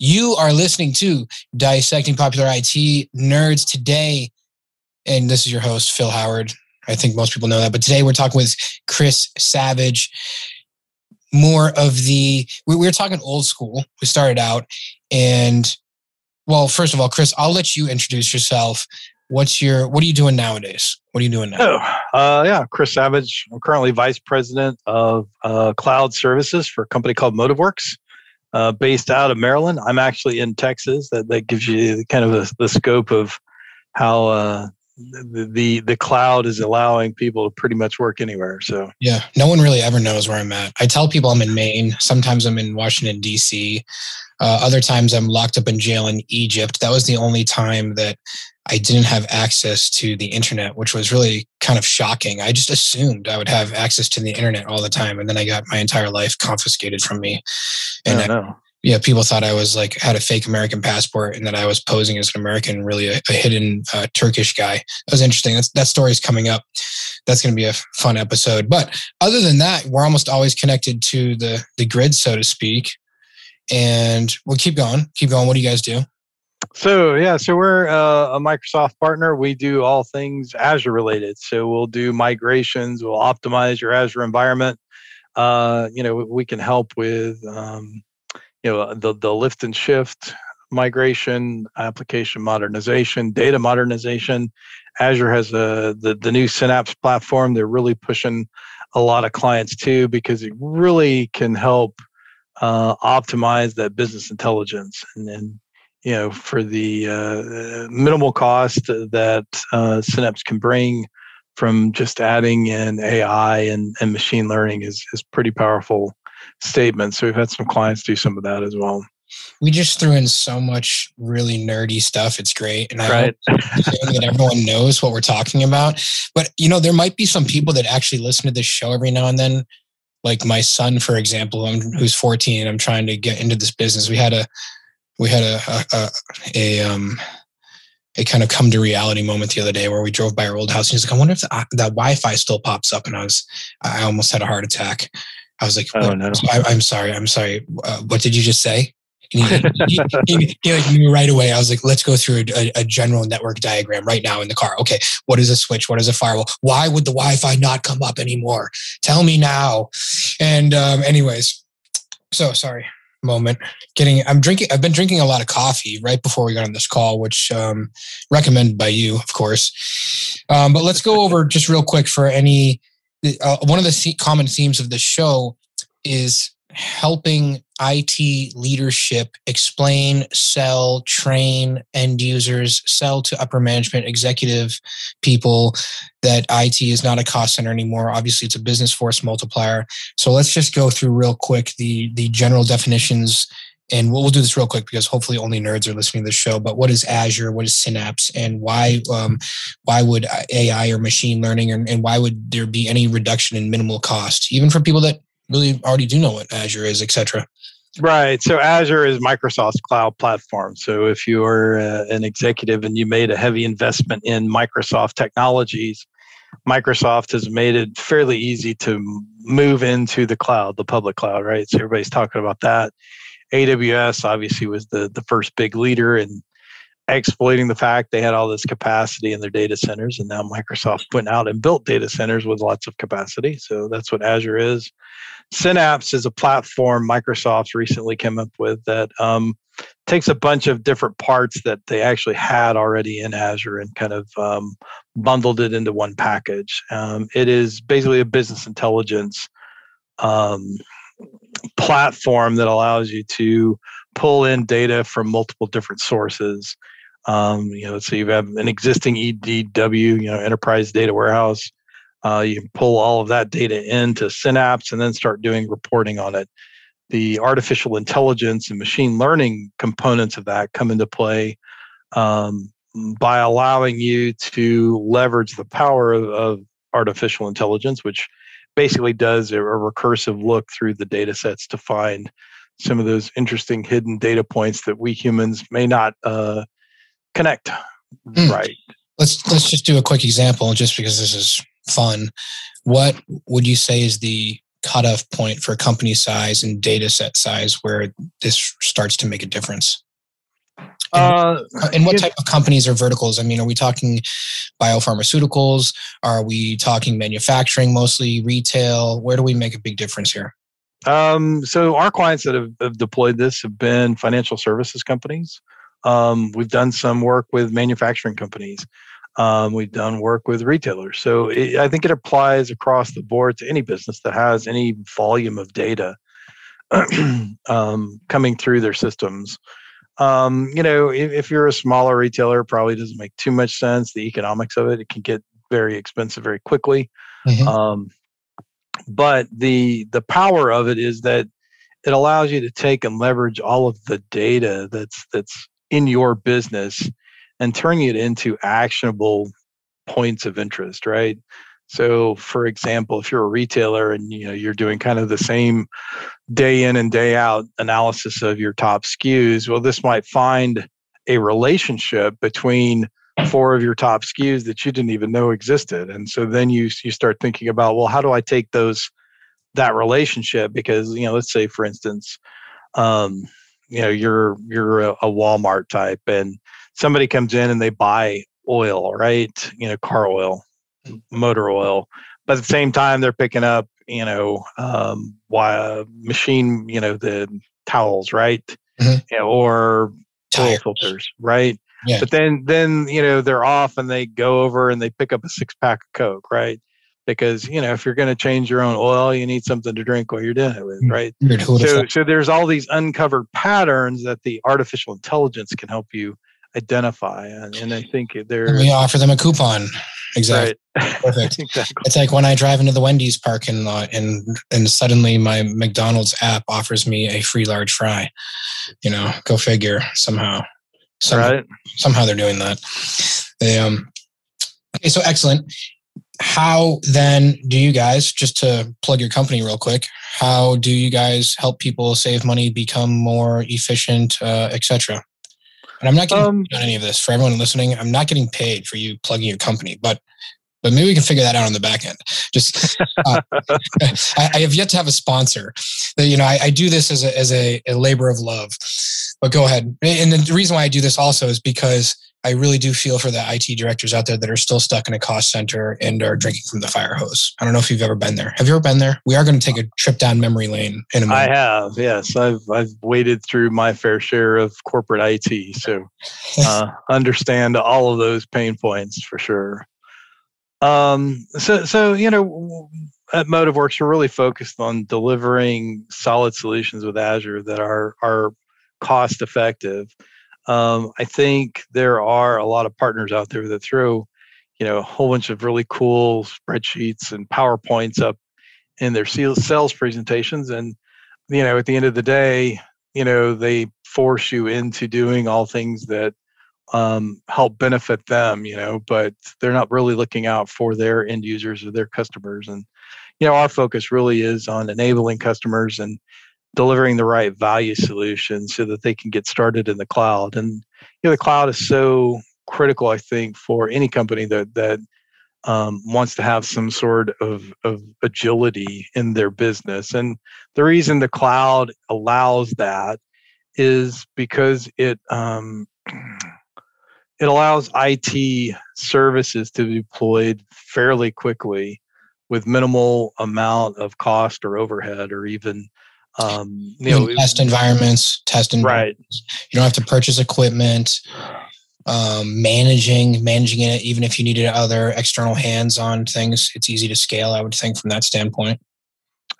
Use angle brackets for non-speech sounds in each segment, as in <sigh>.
You are listening to Dissecting Popular IT Nerds today. And this is your host, Phil Howard. I think most people know that. But today we're talking with Chris Savage. More of the, we, we were talking old school. We started out. And well, first of all, Chris, I'll let you introduce yourself. What's your, what are you doing nowadays? What are you doing now? Oh, uh, yeah, Chris Savage. I'm currently vice president of uh, cloud services for a company called MotiveWorks uh, based out of Maryland. I'm actually in Texas. That that gives you kind of a, the scope of how uh, the, the the cloud is allowing people to pretty much work anywhere. So yeah, no one really ever knows where I'm at. I tell people I'm in Maine. Sometimes I'm in Washington D.C. Uh, other times I'm locked up in jail in Egypt. That was the only time that I didn't have access to the internet, which was really kind of shocking. I just assumed I would have access to the internet all the time, and then I got my entire life confiscated from me. And oh, I, yeah, people thought I was like had a fake American passport and that I was posing as an American, really a, a hidden uh, Turkish guy. That was interesting. That's, that story is coming up. That's going to be a fun episode. But other than that, we're almost always connected to the the grid, so to speak. And we'll keep going. Keep going. What do you guys do? So yeah, so we're uh, a Microsoft partner. We do all things Azure related. So we'll do migrations. We'll optimize your Azure environment. Uh, you know, we can help with um, you know the the lift and shift migration, application modernization, data modernization. Azure has a the the new Synapse platform. They're really pushing a lot of clients too because it really can help uh, optimize that business intelligence and, and you know, for the uh, minimal cost that uh, Synapse can bring from just adding in AI and, and machine learning is, is pretty powerful statement. So we've had some clients do some of that as well. We just threw in so much really nerdy stuff. It's great. And I right. hope <laughs> that everyone knows what we're talking about. But, you know, there might be some people that actually listen to this show every now and then. Like my son, for example, who's 14, I'm trying to get into this business. We had a we had a a, a, a um a kind of come to reality moment the other day where we drove by our old house and he's like, I wonder if the, uh, that Wi-Fi still pops up. And I was, I almost had a heart attack. I was like, oh, no. I, am sorry. I'm sorry. Uh, what did you just say? And he, he, he, like knew right away. I was like, let's go through a, a, general network diagram right now in the car. Okay. What is a switch? What is a firewall? Why would the Wi-Fi not come up anymore? Tell me now. And um, anyways, so sorry moment getting i'm drinking i've been drinking a lot of coffee right before we got on this call which um recommended by you of course. Um but let's go <laughs> over just real quick for any uh, one of the common themes of the show is helping IT leadership explain, sell, train end users, sell to upper management, executive people that IT is not a cost center anymore. Obviously, it's a business force multiplier. So let's just go through real quick the the general definitions. And we'll, we'll do this real quick because hopefully only nerds are listening to the show. But what is Azure? What is Synapse? And why um, why would AI or machine learning and, and why would there be any reduction in minimal cost, even for people that really already do know what Azure is, etc. Right. So Azure is Microsoft's cloud platform. So if you are uh, an executive and you made a heavy investment in Microsoft technologies, Microsoft has made it fairly easy to move into the cloud, the public cloud, right? So everybody's talking about that. AWS obviously was the, the first big leader in exploiting the fact they had all this capacity in their data centers. And now Microsoft went out and built data centers with lots of capacity. So that's what Azure is. Synapse is a platform Microsoft recently came up with that um, takes a bunch of different parts that they actually had already in Azure and kind of um, bundled it into one package. Um, it is basically a business intelligence um, platform that allows you to pull in data from multiple different sources. Um, you know, so you have an existing EDW, you know, enterprise data warehouse. Uh, you can pull all of that data into Synapse and then start doing reporting on it. The artificial intelligence and machine learning components of that come into play um, by allowing you to leverage the power of, of, artificial intelligence, which basically does a, recursive look through the data sets to find some of those interesting hidden data points that we humans may not uh, connect mm. right let's let's just do a quick example just because this is fun what would you say is the cutoff point for company size and data set size where this starts to make a difference? And, uh, and what type of companies or verticals? I mean, are we talking biopharmaceuticals? Are we talking manufacturing, mostly retail? Where do we make a big difference here? Um, so our clients that have, have, deployed this have been financial services companies. Um, we've done some work with manufacturing companies. Um, we've done work with retailers. So it, I think it applies across the board to any business that has any volume of data <clears throat> um, coming through their systems. Um, you know, if, if, you're a smaller retailer, probably doesn't make too much sense. The economics of it, it can get very expensive very quickly. Mm-hmm. Um, but the the power of it is that it allows you to take and leverage all of the data that's that's in your business and turning it into actionable points of interest, right? So, for example, if you're a retailer and you know you're doing kind of the same day in and day out analysis of your top SKUs, well, this might find a relationship between four of your top SKUs that you didn't even know existed, and so then you you start thinking about, well, how do I take those that relationship? Because you know, let's say, for instance, um, you know, you're you're a, a Walmart type, and somebody comes in and they buy oil, right? You know, car oil, motor oil. But at the same time, they're picking up, you know, um, why, machine, you know, the towels, right? Mm-hmm. You know, or oil filters, right? Yeah. But then, then you know, they're off and they go over and they pick up a six pack of Coke, right? Because you know, if you're going to change your own oil, you need something to drink while you're doing it with, mm, right? So, so there's all these uncovered patterns that the artificial intelligence can help you identify. And, and I think there we offer them a coupon. Exactly. Right. <laughs> Perfect. exactly. It's like when I drive into the Wendy's parking lot and and suddenly my McDonald's app offers me a free large fry. You know, go figure somehow. Somehow, right. somehow they're doing that. They um okay, so excellent. How then do you guys, just to plug your company real quick, how do you guys help people save money, become more efficient, uh, etc.? And I'm not getting um, on any of this for everyone listening. I'm not getting paid for you plugging your company, but but maybe we can figure that out on the back end. Just uh, <laughs> I, I, have yet to have a sponsor. That, You know, I, I do this as a as a, a labor of love. But go ahead. And the reason why I do this also is because I really do feel for the IT directors out there that are still stuck in a cost center and are drinking from the fire hose. I don't know if you've ever been there. Have you ever been there? We are going to take a trip down memory lane in a moment. I have, yes. I've I've waded through my fair share of corporate IT, so uh, <laughs> understand all of those pain points for sure. Um, so so you know, at MotiveWorks, we're really focused on delivering solid solutions with Azure that are are cost effective um, I think there are a lot of partners out there that throw, you know, a whole bunch of really cool spreadsheets and PowerPoints up in their sales presentations. And, you know, at the end of the day, you know, they force you into doing all things that um, help benefit them, you know, but they're not really looking out for their end users or their customers. And, you know, our focus really is on enabling customers and delivering the right value solution so that they can get started in the cloud. And you know, the cloud is so critical, I think, for any company that that um, wants to have some sort of, of agility in their business. And the reason the cloud allows that is because it um, <clears throat> it allows IT services to be deployed fairly quickly with minimal amount of cost or overhead or even um, you know, test environments, test environments. Right. You don't have to purchase equipment. Um, managing managing it, even if you needed other external hands on things, it's easy to scale. I would think from that standpoint.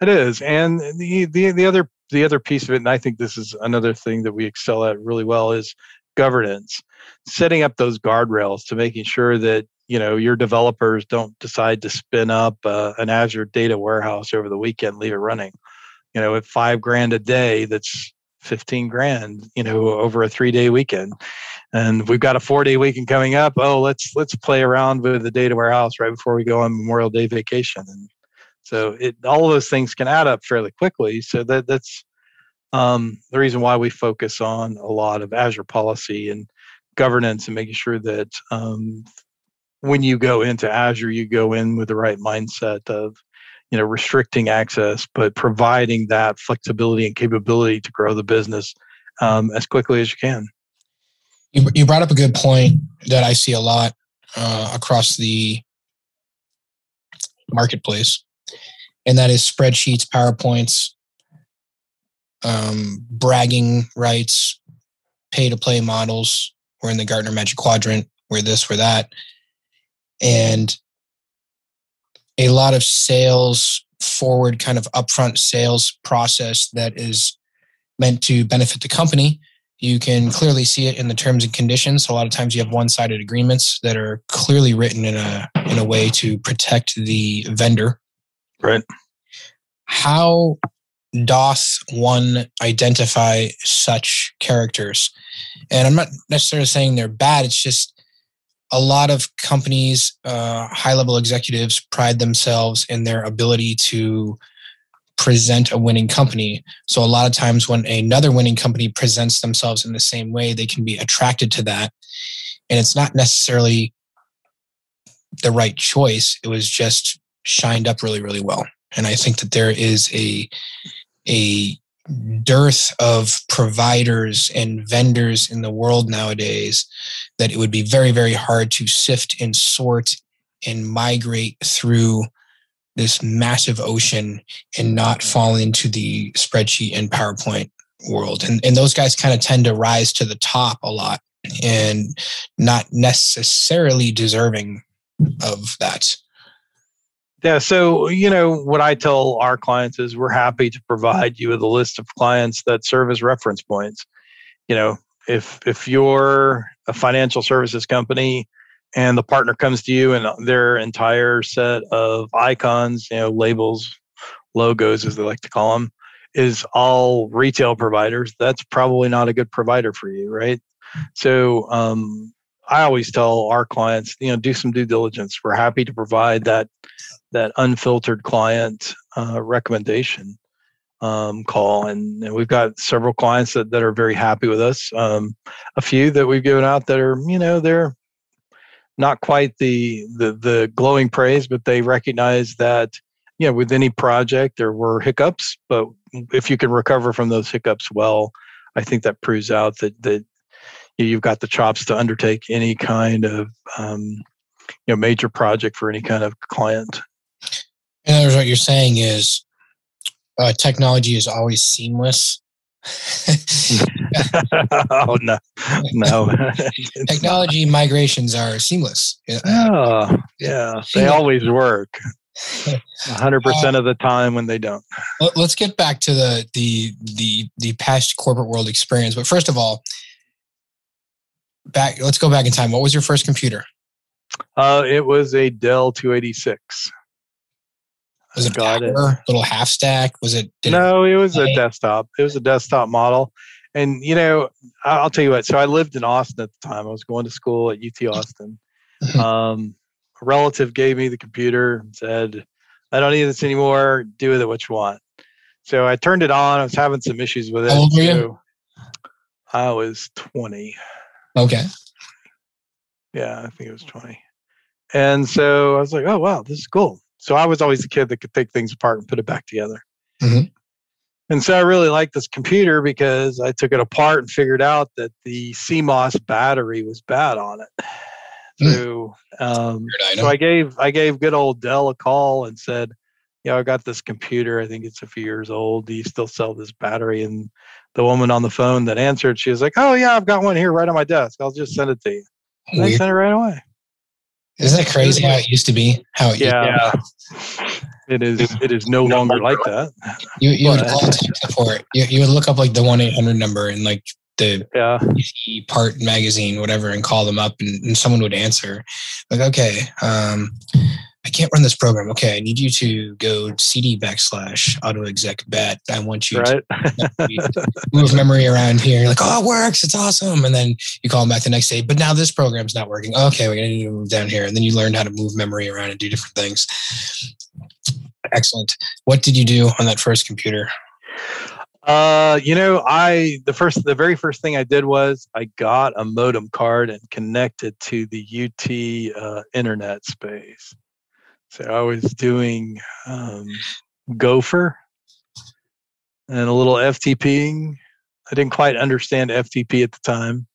It is, and the the the other the other piece of it, and I think this is another thing that we excel at really well is governance, setting up those guardrails to making sure that you know your developers don't decide to spin up uh, an Azure data warehouse over the weekend, leave it running you know, at five grand a day, that's 15 grand, you know, over a three day weekend. And we've got a four day weekend coming up. Oh, let's, let's play around with the data warehouse right before we go on Memorial Day vacation. And so it, all of those things can add up fairly quickly. So that that's um, the reason why we focus on a lot of Azure policy and governance and making sure that um, when you go into Azure, you go in with the right mindset of you know restricting access, but providing that flexibility and capability to grow the business um, as quickly as you can. You, you brought up a good point that I see a lot uh, across the marketplace, and that is spreadsheets, PowerPoints, um, bragging rights, pay to play models. We're in the Gartner Magic Quadrant. We're this, we're that. And a lot of sales forward, kind of upfront sales process that is meant to benefit the company. You can clearly see it in the terms and conditions. A lot of times you have one-sided agreements that are clearly written in a in a way to protect the vendor. Right. How doth one identify such characters? And I'm not necessarily saying they're bad. It's just a lot of companies, uh, high level executives pride themselves in their ability to present a winning company. So a lot of times when another winning company presents themselves in the same way, they can be attracted to that. And it's not necessarily the right choice. It was just shined up really, really well. And I think that there is a a dearth of providers and vendors in the world nowadays that it would be very, very hard to sift and sort and migrate through this massive ocean and not fall into the spreadsheet and PowerPoint world. And, and those guys kind of tend to rise to the top a lot and not necessarily deserving of that. Yeah. So, you know, what I tell our clients is we're happy to provide you with a list of clients that serve as reference points. You know, if if you're a financial services company and the partner comes to you and their entire set of icons, you know, labels, logos as they like to call them, is all retail providers, that's probably not a good provider for you, right? So, um, I always tell our clients, you know, do some due diligence. We're happy to provide that that unfiltered client uh, recommendation um, call, and, and, we've got several clients that, that are very happy with us. Um, a few that we've given out that are, you know, they're not quite the the, the glowing praise, but they recognize that, you know, with any project there were hiccups, but if you can recover from those hiccups well, I think that proves out that that you've got the chops to undertake any kind of um, you know major project for any kind of client. Words, what you're saying is uh, technology is always seamless. <laughs> oh no, no. <laughs> technology migrations are seamless. Oh, yeah, they always work. <laughs> 100% uh, of the time when they don't. Let's get back to the the the the past corporate world experience. But first of all, back. Let's go back in time. What was your first computer? Uh, it was a Dell 286. Was it got a it. little half stack? Was it? No, it, it was play? a desktop. It was a desktop model. And you know, I'll tell you what. So I lived in Austin at the time. I was going to school at UT Austin. Mm-hmm. um, a relative gave me the computer and said, "I don't need this anymore. Do with it what you want." So I turned it on. I was having some issues with it. How old were you? I was 20. Okay. Yeah, I think it was 20. And so I was like, oh, wow, this is cool. So I was always the kid that could take things apart and put it back together. Mm-hmm. And so I really liked this computer because I took it apart and figured out that the CMOS battery was bad on it. Hmm. So, um, so I gave I gave good old Dell a call and said, "Yeah, I got this computer. I think it's a few years old. Do you still sell this battery?" And the woman on the phone that answered, she was like, "Oh yeah, I've got one here right on my desk. I'll just send it to you." And I sent it right away. Isn't it crazy how it used to be? How it yeah, <laughs> it is. It is no longer like that. You you would call support. You, you would look up like the one eight hundred number and like the yeah. part magazine, whatever, and call them up, and, and someone would answer. Like, okay, um, I can't run this program. Okay, I need you to go cd backslash auto exec bat. I want you right. to <laughs> move memory around here. You're like, oh, it works. It's awesome. And then you call them back the next day, but now this program's not working. Okay, we're going to need to move down here. And then you learn how to move memory around and do different things. Excellent. What did you do on that first computer? Uh, you know, I the first the very first thing I did was I got a modem card and connected to the UT uh, internet space. So I was doing um, Gopher and a little FTPing. I didn't quite understand FTP at the time.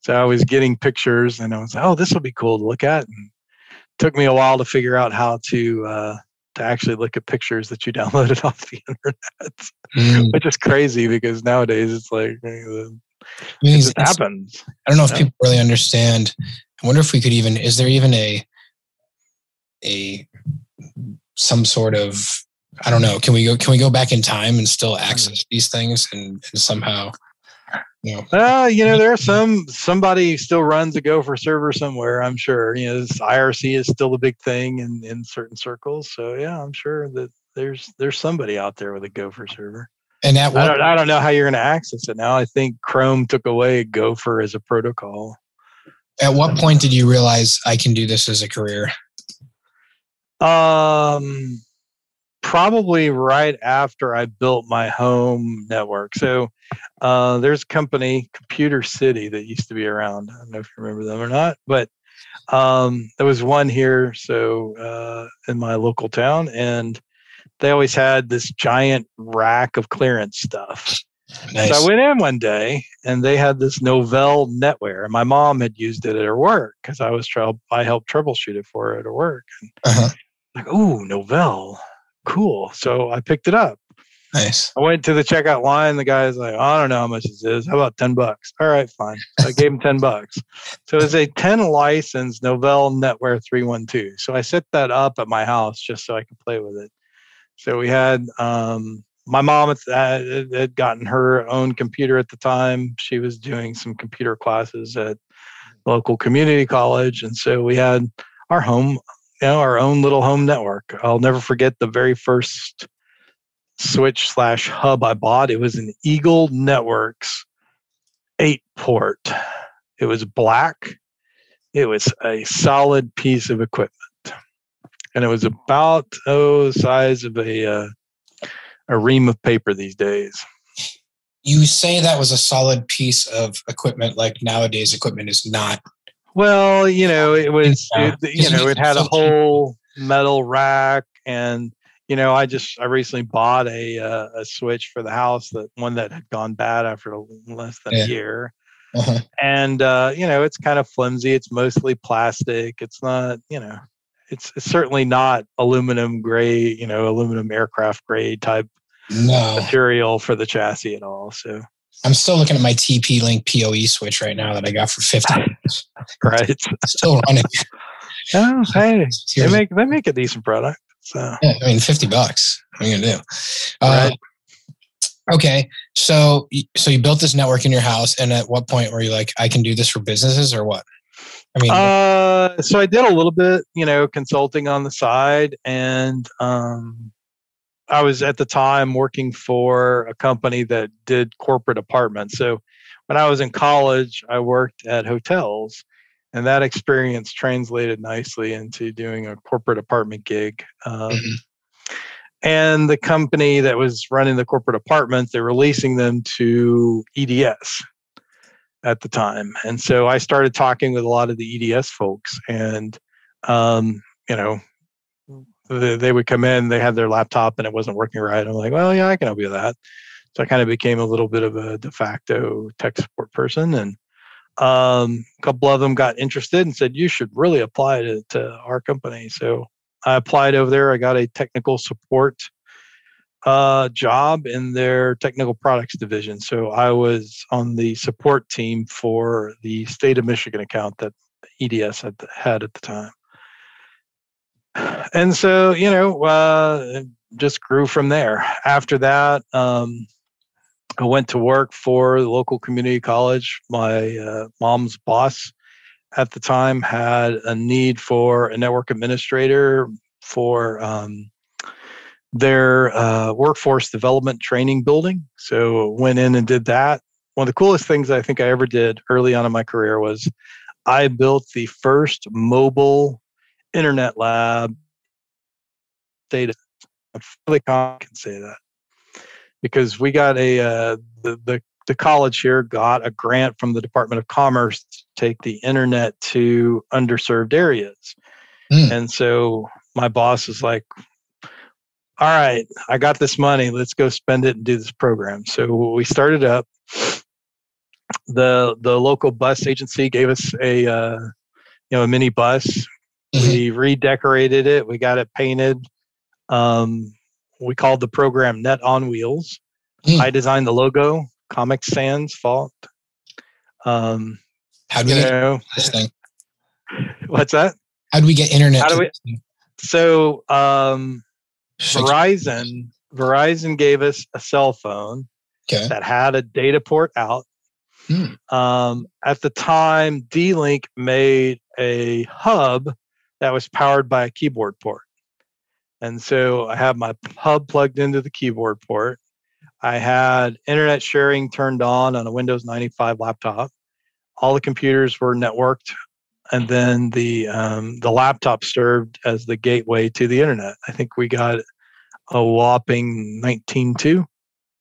So I was getting pictures and I was like, oh, this will be cool to look at. And took me a while to figure out how to uh, to actually look at pictures that you <laughs> downloaded off the internet, mm. which is crazy because nowadays it's like uh, it just happens. I don't know if people really understand. I wonder if we could even is there even a a some sort of I don't know. Can we go? Can we go back in time and still access these things and, and somehow? You know, uh, you know, there's some somebody still runs a Gopher server somewhere. I'm sure. You know, this IRC is still a big thing in in certain circles. So yeah, I'm sure that there's there's somebody out there with a Gopher server. And that I don't I don't know how you're going to access it now. I think Chrome took away Gopher as a protocol. At what point did you realize I can do this as a career? Um, probably right after I built my home network. So uh, there's a company, Computer City, that used to be around. I don't know if you remember them or not, but um, there was one here, so uh, in my local town, and they always had this giant rack of clearance stuff. Nice. So I went in one day and they had this Novell NetWare. And my mom had used it at her work because I was trying. I helped troubleshoot it for her at her work. Uh-huh. Like, oh, Novell, cool. So I picked it up. Nice. I went to the checkout line. The guy's like, I don't know how much this is. How about 10 bucks? All right, fine. So I gave him 10 bucks. So it's a 10 license Novell NetWare 312. So I set that up at my house just so I could play with it. So we had um, my mom had, had gotten her own computer at the time. She was doing some computer classes at local community college. And so we had our home you know our own little home network. I'll never forget the very first switch slash hub I bought. It was an Eagle Networks eight port. It was black. It was a solid piece of equipment, and it was about oh the size of a uh, a ream of paper these days. You say that was a solid piece of equipment, like nowadays equipment is not well, you know, it was, yeah. it, you know, it had a <laughs> whole metal rack and, you know, I just, I recently bought a, uh, a switch for the house that one that had gone bad after less than yeah. a year. Uh-huh. And, uh, you know, it's kind of flimsy. It's mostly plastic. It's not, you know, it's, it's certainly not aluminum grade, you know, aluminum aircraft grade type no. material for the chassis at all. So, I'm still looking at my TP Link PoE switch right now that I got for 50. <laughs> right. Still running. Oh, hey, they make they make a decent product. So yeah, I mean, 50 bucks. What are you gonna do? Uh, right. okay, so so you built this network in your house, and at what point were you like, I can do this for businesses, or what? I mean, uh, so I did a little bit, you know, consulting on the side, and um, I was at the time working for a company that did corporate apartments. So when I was in college, I worked at hotels, and that experience translated nicely into doing a corporate apartment gig. Um, mm-hmm. And the company that was running the corporate apartments, they're releasing them to EDS at the time. And so I started talking with a lot of the EDS folks, and um, you know, they would come in, they had their laptop and it wasn't working right. I'm like, well, yeah, I can help you with that. So I kind of became a little bit of a de facto tech support person. And um, a couple of them got interested and said, you should really apply to, to our company. So I applied over there. I got a technical support uh, job in their technical products division. So I was on the support team for the state of Michigan account that EDS had, had at the time and so you know uh, just grew from there after that um, i went to work for the local community college. My uh, mom's boss at the time had a need for a network administrator for um, their uh, workforce development training building. So went in and did that. One of the coolest things i think i ever did early on in my career was i built the first mobile internet lab. Data. Fairly confident can say that because we got a uh, the, the the college here got a grant from the Department of Commerce to take the internet to underserved areas, mm. and so my boss is like, all right, I got this money. Let's go spend it and do this program. So we started up. The the local bus agency gave us a uh, you know a mini bus. Mm-hmm. We redecorated it. We got it painted. Um, we called the program Net on Wheels. Mm. I designed the logo. Comic Sans fault. Um, How do we know, this thing? <laughs> What's that? How do we get internet? How do we? So um, Verizon Verizon gave us a cell phone okay. that had a data port out. Hmm. Um, at the time, D-Link made a hub that was powered by a keyboard port. And so I have my hub plugged into the keyboard port. I had internet sharing turned on on a Windows 95 laptop. All the computers were networked, and then the um, the laptop served as the gateway to the internet. I think we got a whopping 19.2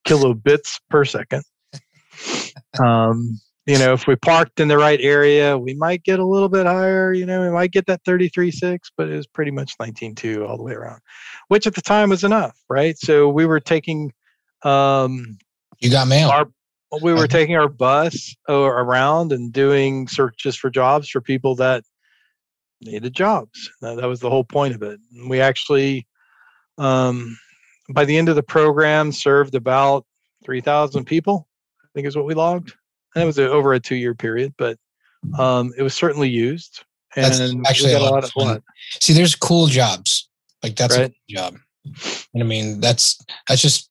kilobits per second. <laughs> Um, you know, if we parked in the right area, we might get a little bit higher. You know, we might get that 33.6, but it was pretty much 19.2 all the way around, which at the time was enough, right? So we were taking. Um, you got mail. Our, we were taking our bus around and doing searches for jobs for people that needed jobs. That was the whole point of it. We actually, um, by the end of the program, served about 3,000 people, I think is what we logged and it was a, over a two year period, but um, it was certainly used. And that's actually a lot, a lot of fun. See, there's cool jobs. Like that's right? a cool job. And I mean, that's that's just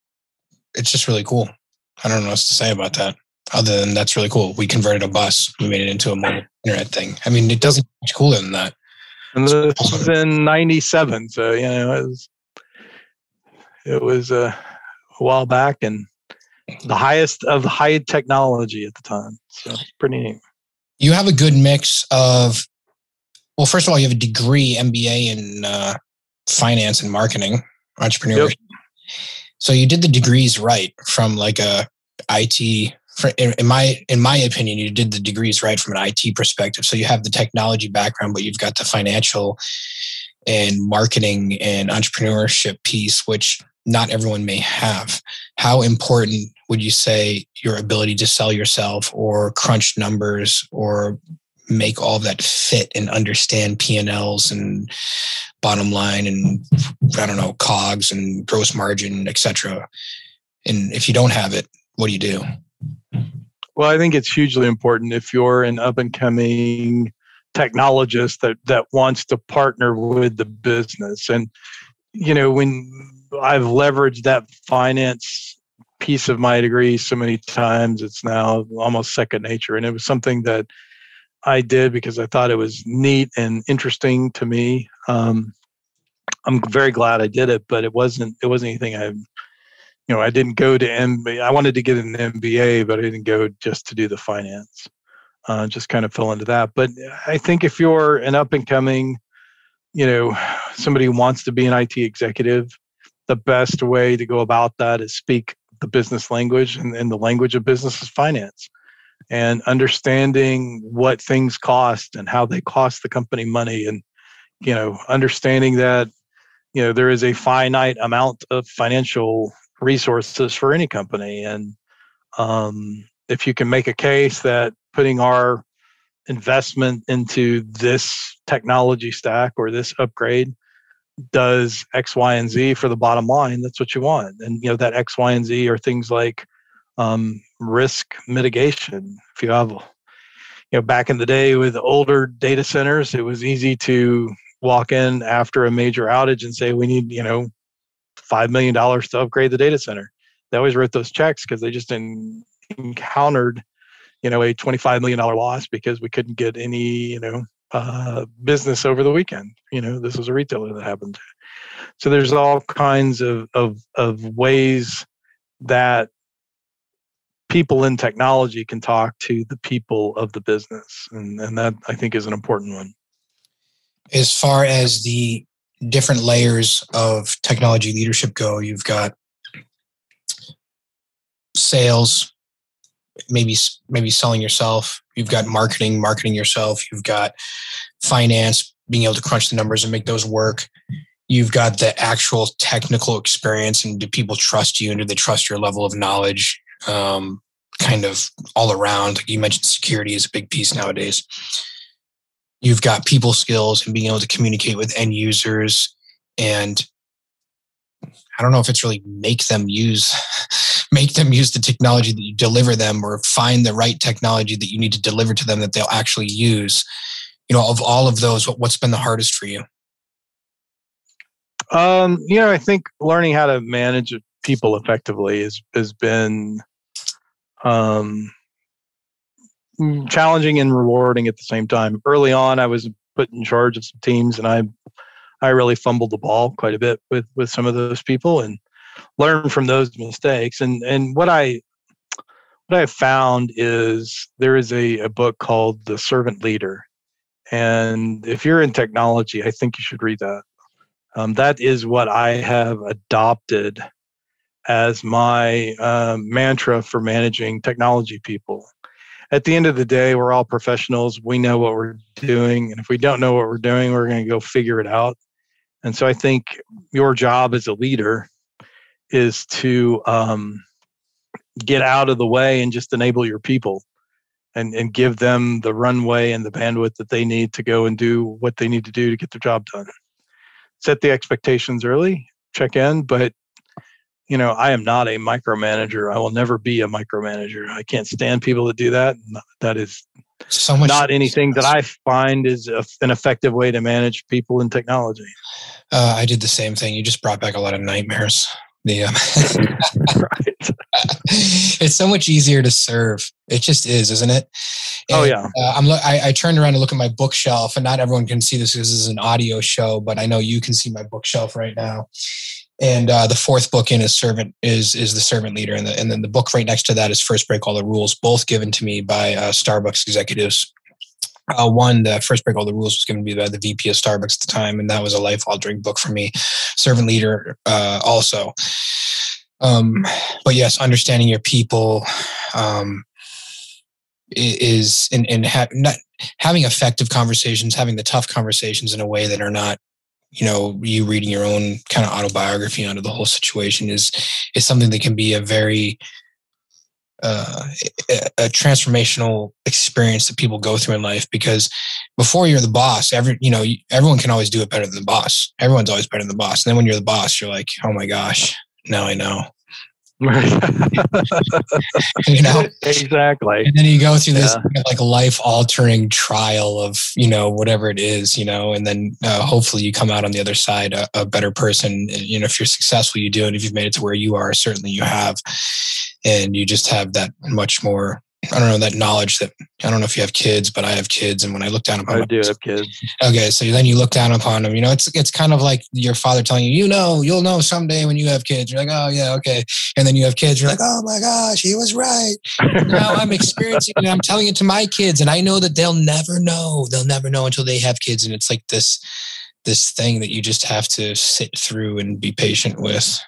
it's just really cool. I don't know what else to say about that. Other than that's really cool. We converted a bus. We made it into a mobile internet thing. I mean, it doesn't much cooler than that. And this was in '97, so you know it was it was uh, a while back, and the highest of high technology at the time. So it's pretty neat. You have a good mix of, well, first of all, you have a degree MBA in uh, finance and marketing, entrepreneurship. Yep. So you did the degrees right from like a IT. In my in my opinion, you did the degrees right from an IT perspective. So you have the technology background, but you've got the financial and marketing and entrepreneurship piece, which not everyone may have. How important would you say your ability to sell yourself or crunch numbers or make all that fit and understand P&Ls and bottom line and I don't know cogs and gross margin etc and if you don't have it what do you do? Well I think it's hugely important if you're an up and coming technologist that that wants to partner with the business. And you know when I've leveraged that finance piece of my degree so many times it's now almost second nature. And it was something that i did because i thought it was neat and interesting to me. Um, i'm very glad i did it but it wasn't it wasn't anything i you know i didn't go to mba i wanted to get an mba but i didn't go just to do the finance. Uh, just kind of fell into that. But i think if you're an up and coming you know somebody who wants to be an it executive the best way to go about that is speak the business language and, and the language of business is finance. And understanding what things cost and how they cost the company money and you know understanding that you know there is a finite amount of financial resources for any company. And um, if you can make a case that putting our investment into this technology stack or this upgrade does X, Y, and Z for the bottom line, that's what you want. And you know that X, Y, and Z are things like um, risk mitigation. If you have, you know, back in the day with older data centers, it was easy to walk in after a major outage and say, "We need, you know, five million dollars to upgrade the data center." They always wrote those checks because they just encountered, you know, a twenty-five million dollar loss because we couldn't get any, you know, uh, business over the weekend. You know, this was a retailer that happened. So there's all kinds of, of, of ways that people in technology can talk to the people of the business. And, and that I think is an important one. As far as the different layers of technology leadership go, you've got sales, maybe maybe selling yourself you've got marketing marketing yourself you've got finance being able to crunch the numbers and make those work You've got the actual technical experience, and do people trust you, and do they trust your level of knowledge? Um, kind of all around. Like you mentioned, security is a big piece nowadays. You've got people skills and being able to communicate with end users and I don't know if it's really make them use make them use the technology that you deliver them or find the right technology that you need to deliver to them that they'll actually use. You know, of all of those, what's been the hardest for you? Um, you know, I think learning how to manage people effectively has has been um, challenging and rewarding at the same time. Early on, I was put in charge of some teams, and I I really fumbled the ball quite a bit with with some of those people and learned from those mistakes. And and what I what I found is there is a, a book called The Servant Leader. And if you're in technology, I think you should read that. Um, that is what I have adopted as my uh, mantra for managing technology people. At the end of the day, we're all professionals. We know what we're doing. And if we don't know what we're doing, we're going to go figure it out. And so I think your job as a leader is to um, get out of the way and just enable your people and, and give them the runway and the bandwidth that they need to go and do what they need to do to get their job done. Set the expectations early, check in, but you know, I am not a micromanager. I will never be a micromanager. I can't stand people that do that. That is so much not anything that I find is a, an effective way to manage people in technology. Uh, I did the same thing. You just brought back a lot of nightmares. <laughs> The um, it's so much easier to serve. It just is, isn't it? Oh, and, oh yeah. Uh, I'm. I, I turned around to look at my bookshelf, and not everyone can see this because this is an audio show, but I know you can see my bookshelf right now and uh, the fourth book in is servant is is the servant leader and, the, and then the book right next to that is first break all the rules both given to me by uh, starbucks executives uh, one the first break all the rules was given to me by the vp of starbucks at the time and that was a life altering book for me. Servant leader uh, also. Um, but yes understanding your people um, is in, in ha- not having effective conversations having the tough conversations in a way that are not you know you reading your own kind of autobiography onto the whole situation is is something that can be a very uh, a, transformational experience that people go through in life because before you're the boss every you know everyone can always do it better than the boss. Everyone's always better than the boss. And then when you're the boss you're like oh my gosh now i know <laughs> you know? Exactly. And then you go through this yeah. kind of like life altering trial of you know whatever it is you know and then uh, hopefully you come out on the other side a, a, better person. You know if you're successful you do. And if you've made it to where you are certainly you have. And you just have that much more I don't know that knowledge that I don't know if you have kids, but I have kids, and when I look down upon, I do have kids. Okay, so then you look down upon them. You know, it's it's kind of like your father telling you, you know, you'll know someday when you have kids. You're like, oh yeah, okay, and then you have kids. You're like, oh my gosh, he was right. <laughs> now I'm experiencing it. I'm telling it to my kids, and I know that they'll never know. They'll never know until they have kids, and it's like this this thing that you just have to sit through and be patient with.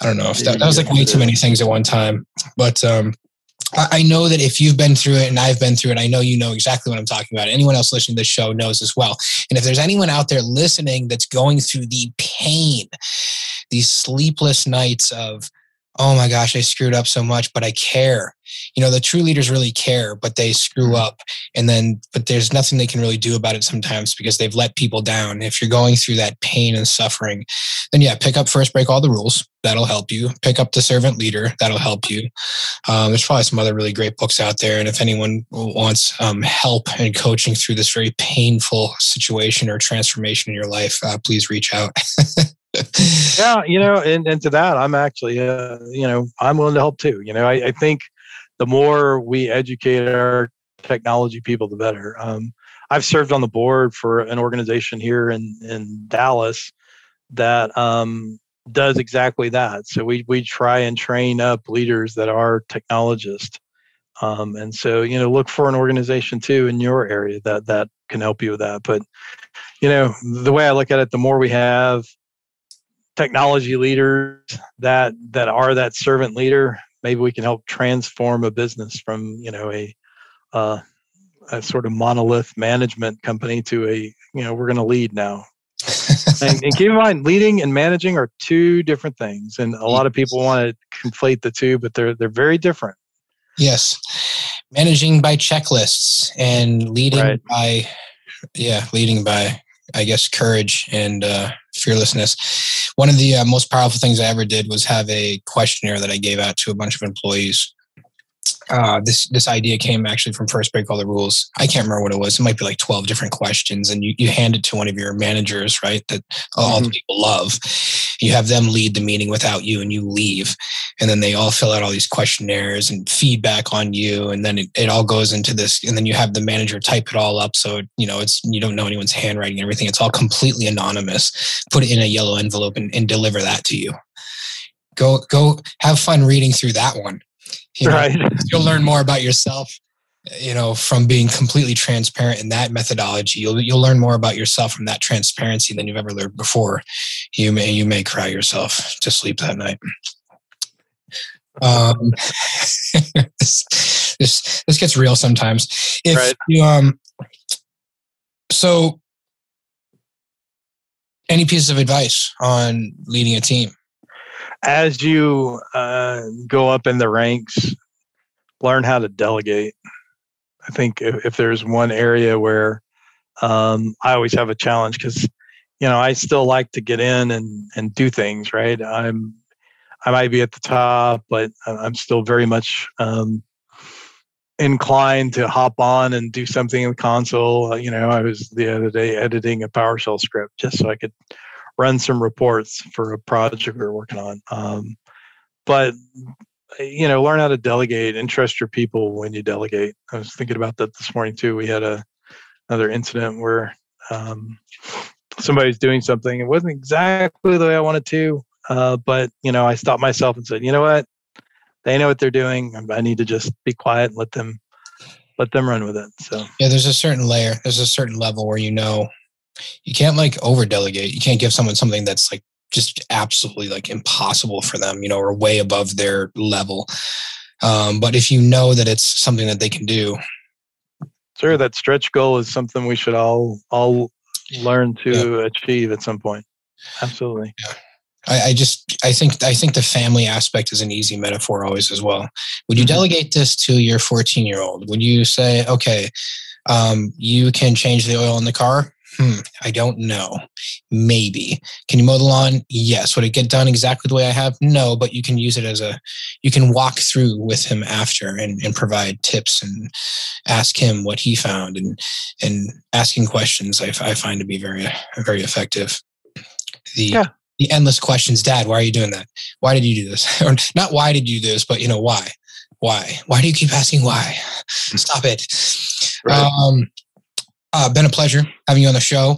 I don't know if that, that was like way too many things at one time, but um, I know that if you've been through it and I've been through it, I know you know exactly what I'm talking about. Anyone else listening to this show knows as well. And if there's anyone out there listening that's going through the pain, these sleepless nights of, oh my gosh, I screwed up so much, but I care. You know, the true leaders really care, but they screw mm-hmm. up. And then, but there's nothing they can really do about it sometimes because they've let people down. If you're going through that pain and suffering, then yeah, pick up First Break All the Rules. That'll help you. Pick up The Servant Leader. That'll help you. Um, there's probably some other really great books out there. And if anyone wants um, help and coaching through this very painful situation or transformation in your life, uh, please reach out. <laughs> yeah, you know, and, and to that, I'm actually, uh, you know, I'm willing to help too. You know, I, I think the more we educate our technology people, the better. Um, I've served on the board for an organization here in in Dallas that um, does exactly that. So we we try and train up leaders that are technologists. Um, and so you know look for an organization too in your area that that can help you with that. But you know the way I look at it, the more we have technology leaders that that are that servant leader maybe we can help transform a business from you know a uh, a sort of monolith management company to a you know we're going to lead now and, and, keep in <laughs> mind, leading and managing are two different things, and a lot of people want to conflate the two, but they're they're very different. Yes, managing by checklists and leading right. by, yeah, leading by, I guess, courage and uh, fearlessness. One of the uh, most powerful things I ever did was have a questionnaire that I gave out to a bunch of employees uh, this this idea came actually from First Break All the Rules. I can't remember what it was. It might be like twelve different questions, and you, you hand it to one of your managers, right? That all mm-hmm. the people love. You have them lead the meeting without you, and you leave, and then they all fill out all these questionnaires and feedback on you, and then it, it all goes into this, and then you have the manager type it all up, so you know it's you don't know anyone's handwriting and everything. It's all completely anonymous. Put it in a yellow envelope and, and deliver that to you. Go go have fun reading through that one you know, right. You'll learn more about yourself, you know, from being completely transparent in that methodology. You'll you'll learn more about yourself from that transparency than you've ever learned before. You may you may cry yourself to sleep that night. Um, <laughs> this, this this gets real sometimes. If right. you um, so any piece of advice on leading a team? As you uh, go up in the ranks, learn how to delegate. I think if, if there's one area where um, I always have a challenge because you know I still like to get in and and do things right. I'm I might be at the top, but I'm still very much um, inclined to hop on and do something in the console. You know, I was the other day editing a PowerShell script just so I could run some reports for a project we are working on. Um, but you know, learn how to delegate and trust your people when you delegate. I was thinking about that this morning too. We had a another incident where um, somebody's doing something. It wasn't exactly the way I wanted to, uh, but you know, I stopped myself and said, you know what, they know what they're doing. I need to just be quiet and let them let them run with it. So yeah, there's a certain layer, there's a certain level where you know you can't like over delegate. You can't give someone something that's like just absolutely like impossible for them, you know, or way above their level. Um, but if you know that it's something that they can do, sure, that stretch goal is something we should all all learn to yeah. achieve at some point. Absolutely. Yeah. I, I, just I think I think the family aspect is an easy metaphor always as well. Would you mm-hmm. delegate this to your 14 year old? Would you say, okay, um, you can change the oil in the car? Hmm, I don't know. Maybe. Can you mow the lawn? Yes. Would it get done exactly the way I have? No, but you can use it as a, you can walk through with him after and, and provide tips and ask him what he found and, and asking questions I, I find to be very, very effective. The, yeah. the endless questions, dad, why are you doing that? Why did you do this? <laughs> or not why did you do this, but you know, why? Why? Why do you keep asking why? Stop it. Right. Um, uh, been a pleasure having you on the show.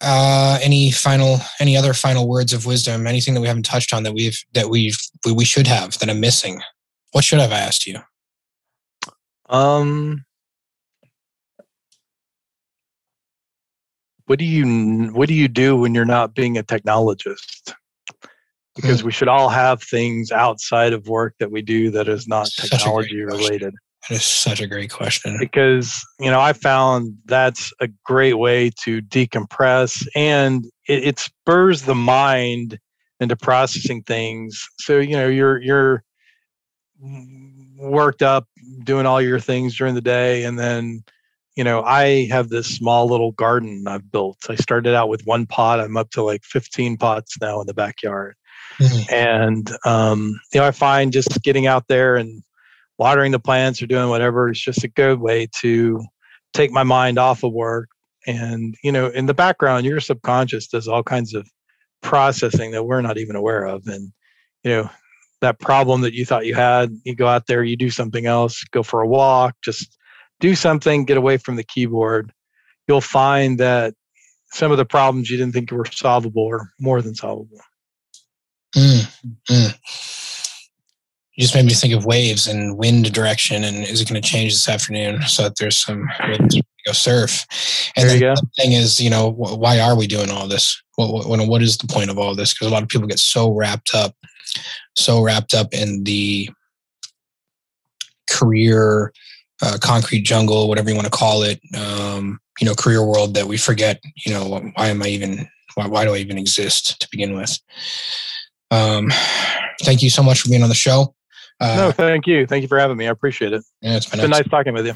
Uh, any final, any other final words of wisdom? Anything that we haven't touched on that we've that we've we, we should have that I'm missing? What should have I asked you? Um, what do you what do you do when you're not being a technologist? Because mm. we should all have things outside of work that we do that is not technology related. That is such a great question. Because, you know, I found that's a great way to decompress and it, it spurs the mind into processing things. So, you know, you're you're worked up doing all your things during the day and then you know i have this small little garden i've built i started out with one pot i'm up to like 15 pots now in the backyard mm-hmm. and um, you know i find just getting out there and watering the plants or doing whatever is just a good way to take my mind off of work. And, you know, in the background, your subconscious does all kinds of processing that we're not even aware of. And, you know, that problem that you thought you had, you go out there, you do something else, go for a walk, just do something, get away from the keyboard. You'll find that some of the problems you didn't think were solvable are more than solvable. Mm, mm you just made me think of waves and wind direction and is it going to change this afternoon so that there's some go surf and then the thing is you know why are we doing all this what, what, what is the point of all this because a lot of people get so wrapped up so wrapped up in the career uh, concrete jungle whatever you want to call it um, you know career world that we forget you know why am i even Why, why do I even exist to begin with? Um, <sighs> thank you so much for being on the show. Uh, no, thank you. Thank you for having me. I appreciate it. Yeah, it's been, it's been nice talking with you.